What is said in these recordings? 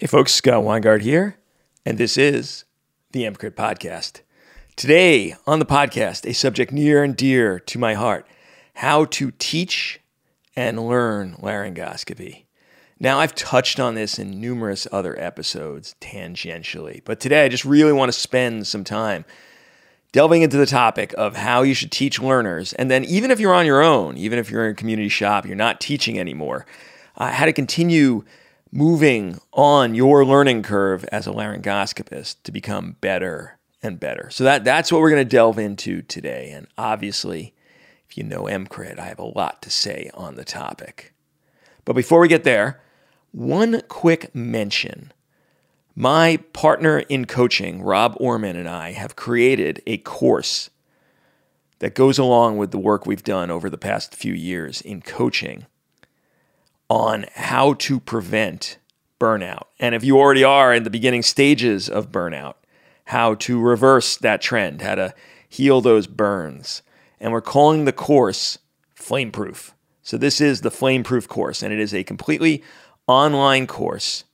Hey folks, Scott Weingart here, and this is the EMCrit Podcast. Today on the podcast, a subject near and dear to my heart how to teach and learn laryngoscopy. Now, I've touched on this in numerous other episodes tangentially, but today I just really want to spend some time delving into the topic of how you should teach learners. And then, even if you're on your own, even if you're in a community shop, you're not teaching anymore, uh, how to continue moving on your learning curve as a laryngoscopist to become better and better. So that that's what we're going to delve into today. And obviously, if you know EMCrit, I have a lot to say on the topic. But before we get there, one quick mention. My partner in coaching, Rob Orman, and I have created a course that goes along with the work we've done over the past few years in coaching on how to prevent burnout. And if you already are in the beginning stages of burnout, how to reverse that trend, how to heal those burns. And we're calling the course Flameproof. So, this is the Flameproof course, and it is a completely online course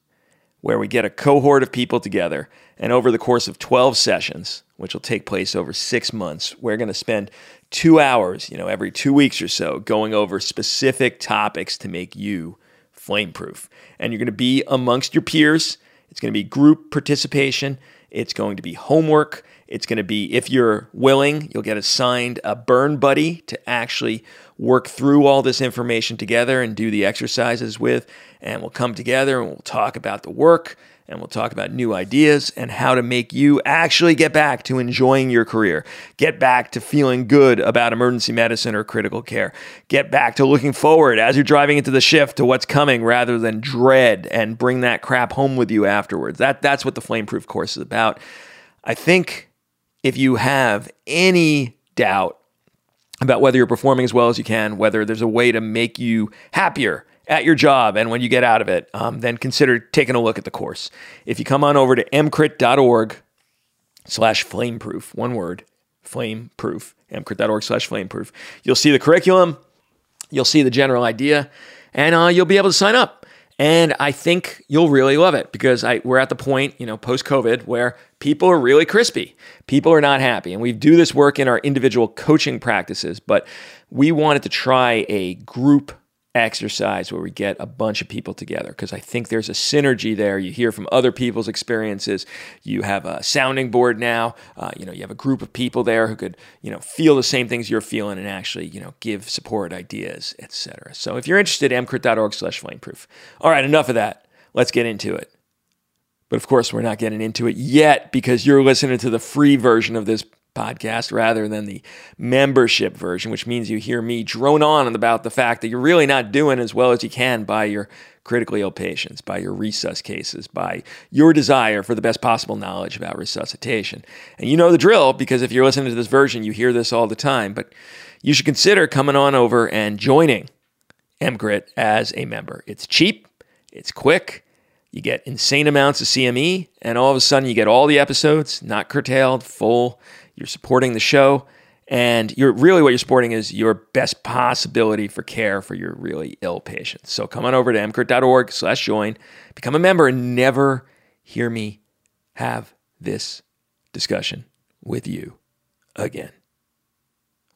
where we get a cohort of people together. And over the course of 12 sessions, which will take place over six months, we're going to spend two hours, you know, every two weeks or so, going over specific topics to make you flameproof. And you're going to be amongst your peers. It's going to be group participation. It's going to be homework. It's going to be, if you're willing, you'll get assigned a burn buddy to actually work through all this information together and do the exercises with. And we'll come together and we'll talk about the work and we'll talk about new ideas and how to make you actually get back to enjoying your career, get back to feeling good about emergency medicine or critical care, get back to looking forward as you're driving into the shift to what's coming rather than dread and bring that crap home with you afterwards. That, that's what the Flameproof course is about. I think if you have any doubt about whether you're performing as well as you can, whether there's a way to make you happier at your job and when you get out of it, um, then consider taking a look at the course. If you come on over to emcrit.org slash flameproof, one word, flameproof, emcrit.org slash flameproof, you'll see the curriculum, you'll see the general idea, and uh, you'll be able to sign up. And I think you'll really love it because I, we're at the point, you know, post COVID where people are really crispy. People are not happy. And we do this work in our individual coaching practices, but we wanted to try a group exercise where we get a bunch of people together because I think there's a synergy there. You hear from other people's experiences. You have a sounding board now. Uh, you know, you have a group of people there who could, you know, feel the same things you're feeling and actually, you know, give support, ideas, etc. So if you're interested, emcrit.org slash flameproof. All right, enough of that. Let's get into it. But of course, we're not getting into it yet because you're listening to the free version of this podcast rather than the membership version, which means you hear me drone on about the fact that you're really not doing as well as you can by your critically ill patients, by your resus cases, by your desire for the best possible knowledge about resuscitation. And you know the drill because if you're listening to this version, you hear this all the time. But you should consider coming on over and joining EMCrit as a member. It's cheap, it's quick. You get insane amounts of CME, and all of a sudden you get all the episodes, not curtailed, full you're supporting the show, and you're really what you're supporting is your best possibility for care for your really ill patients. So come on over to emcrit.org slash join, become a member, and never hear me have this discussion with you again.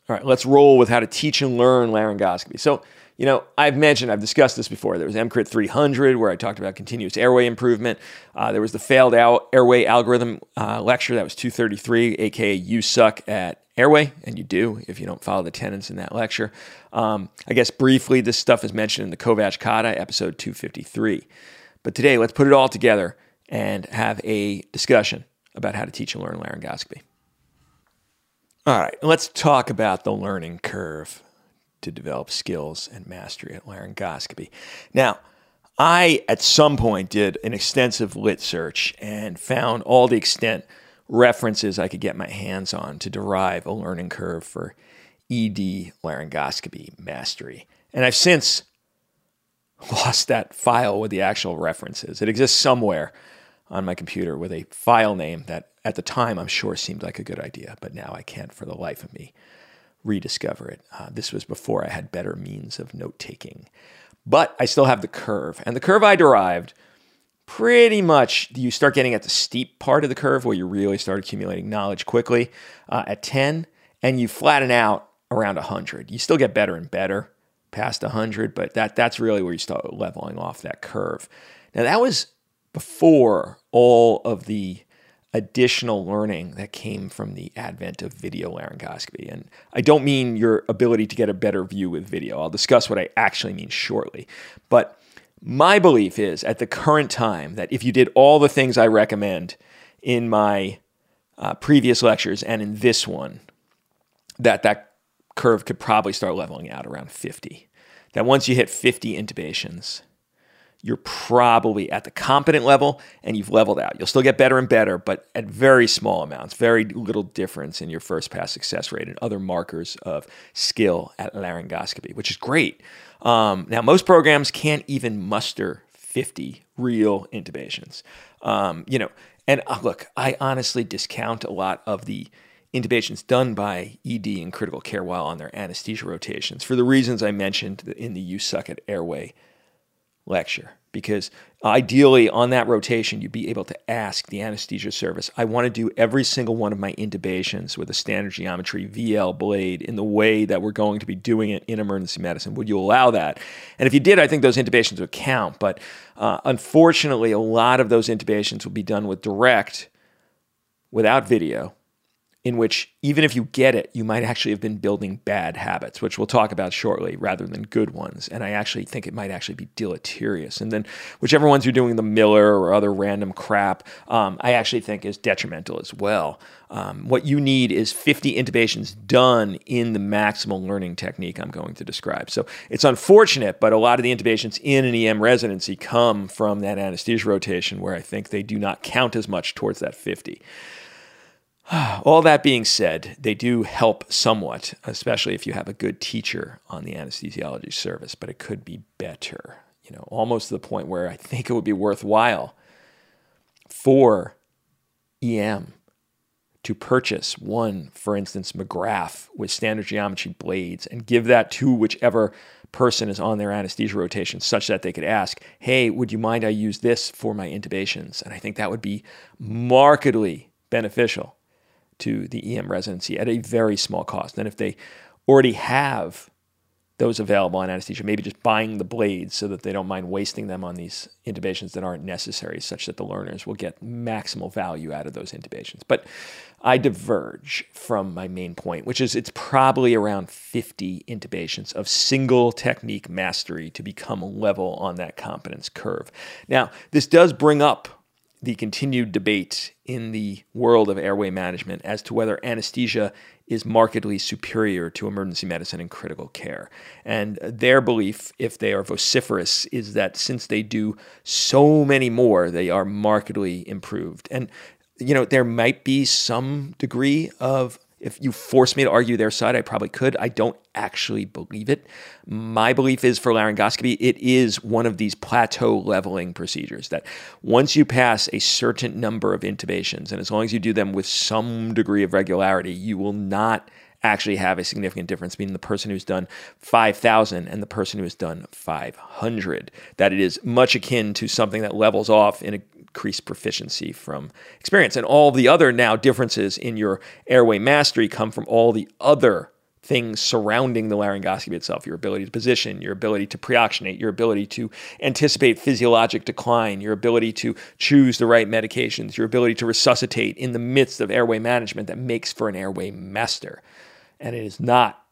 All right, let's roll with how to teach and learn laryngoscopy. So you know, I've mentioned, I've discussed this before. There was EMCrit 300 where I talked about continuous airway improvement. Uh, there was the failed out airway algorithm uh, lecture that was 233, aka you suck at airway, and you do if you don't follow the tenets in that lecture. Um, I guess briefly, this stuff is mentioned in the Kovach Kata episode 253. But today, let's put it all together and have a discussion about how to teach and learn laryngoscopy. All right, let's talk about the learning curve to develop skills and mastery at laryngoscopy. Now, I at some point did an extensive lit search and found all the extent references I could get my hands on to derive a learning curve for ED laryngoscopy mastery. And I've since lost that file with the actual references. It exists somewhere on my computer with a file name that at the time I'm sure seemed like a good idea, but now I can't for the life of me rediscover it. Uh, this was before I had better means of note taking. But I still have the curve. And the curve I derived pretty much you start getting at the steep part of the curve where you really start accumulating knowledge quickly uh, at 10 and you flatten out around 100 you still get better and better past 100 but that that's really where you start leveling off that curve now that was before all of the additional learning that came from the advent of video laryngoscopy. And I don't mean your ability to get a better view with video. I'll discuss what I actually mean shortly. But my belief is at the current time that if you did all the things I recommend in my uh, previous lectures and in this one, that that curve could probably start leveling out around 50. That once you hit 50 intubations, you're probably at the competent level and you've leveled out. You'll still get better and better, but at very small amounts, very little difference in your first pass success rate and other markers of skill at laryngoscopy, which is great. Um, now, most programs can't even muster 50 real intubations. Um, you know, and uh, look, I honestly discount a lot of the intubations done by ED in critical care while on their anesthesia rotations for the reasons I mentioned in the You Suck at Airway lecture because ideally on that rotation you'd be able to ask the anesthesia service i want to do every single one of my intubations with a standard geometry vl blade in the way that we're going to be doing it in emergency medicine. Would you allow that? And if you did i think those intubations would count but uh, unfortunately a lot of those intubations will be done with direct without video in which even if you get it, you might actually have been building bad habits, which we'll talk about shortly, rather than good ones. And I actually think it might actually be deleterious. And then whichever ones you're doing, the Miller or other random crap, um, I actually think is detrimental as well. Um, what you need is 50 intubations done in the maximal learning technique I'm going to describe. So it's unfortunate, but a lot of the intubations in an EM residency come from that anesthesia rotation where I think they do not count as much towards that 50. All that being said, they do help somewhat, especially if you have a good teacher on the anesthesiology service, but it could be better, you know, almost to the point where I think it would be worthwhile for EM to purchase one, for instance, McGrath with standard geometry blades and give that to whichever person is on their anesthesia rotation such that they could ask, hey, would you mind I use this for my intubations? And I think that would be markedly beneficial to the EM residency at a very small cost. And if they already have those available in anesthesia, maybe just buying the blades so that they don't mind wasting them on these intubations that aren't necessary, such that the learners will get maximal value out of those intubations. But I diverge from my main point, which is it's probably around 50 intubations of single technique mastery to become level on that competence curve. Now, this does bring up the continued debate in the world of airway management as to whether anesthesia is markedly superior to emergency medicine and critical care. And their belief, if they are vociferous, is that since they do so many more, they are markedly improved. And, you know, there might be some degree of if you force me to argue their side, I probably could. I don't actually believe it. My belief is for laryngoscopy, it is one of these plateau leveling procedures that once you pass a certain number of intubations, and as long as you do them with some degree of regularity, you will not actually have a significant difference between the person who's done 5,000 and the person who has done 500. That it is much akin to something that levels off in increased proficiency from experience. And all the other now differences in your airway mastery come from all the other things surrounding the laryngoscopy itself your ability to position, your ability to preoxygenate, your ability to anticipate physiologic decline, your ability to choose the right medications, your ability to resuscitate in the midst of airway management that makes for an airway master. And it is not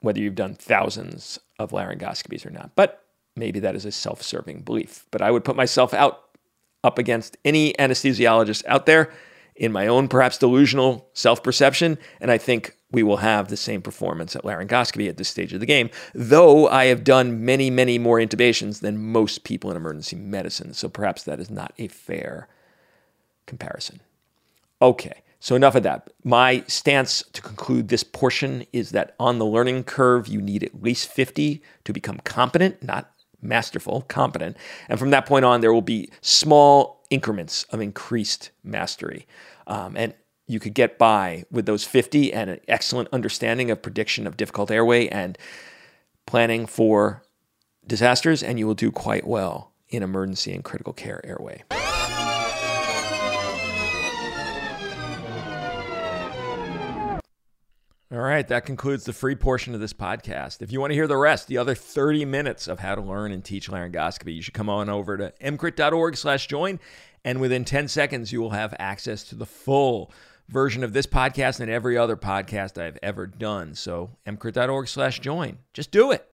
whether you've done thousands of laryngoscopies or not. But maybe that is a self serving belief. But I would put myself out up against any anesthesiologist out there in my own perhaps delusional self perception. And I think we will have the same performance at laryngoscopy at this stage of the game, though I have done many, many more intubations than most people in emergency medicine. So perhaps that is not a fair comparison. Okay. So, enough of that. My stance to conclude this portion is that on the learning curve, you need at least 50 to become competent, not masterful, competent. And from that point on, there will be small increments of increased mastery. Um, and you could get by with those 50 and an excellent understanding of prediction of difficult airway and planning for disasters, and you will do quite well in emergency and critical care airway. All right, that concludes the free portion of this podcast. If you want to hear the rest, the other 30 minutes of how to learn and teach laryngoscopy, you should come on over to emcrit.org slash join. And within 10 seconds, you will have access to the full version of this podcast and every other podcast I've ever done. So emcrit.org slash join. Just do it.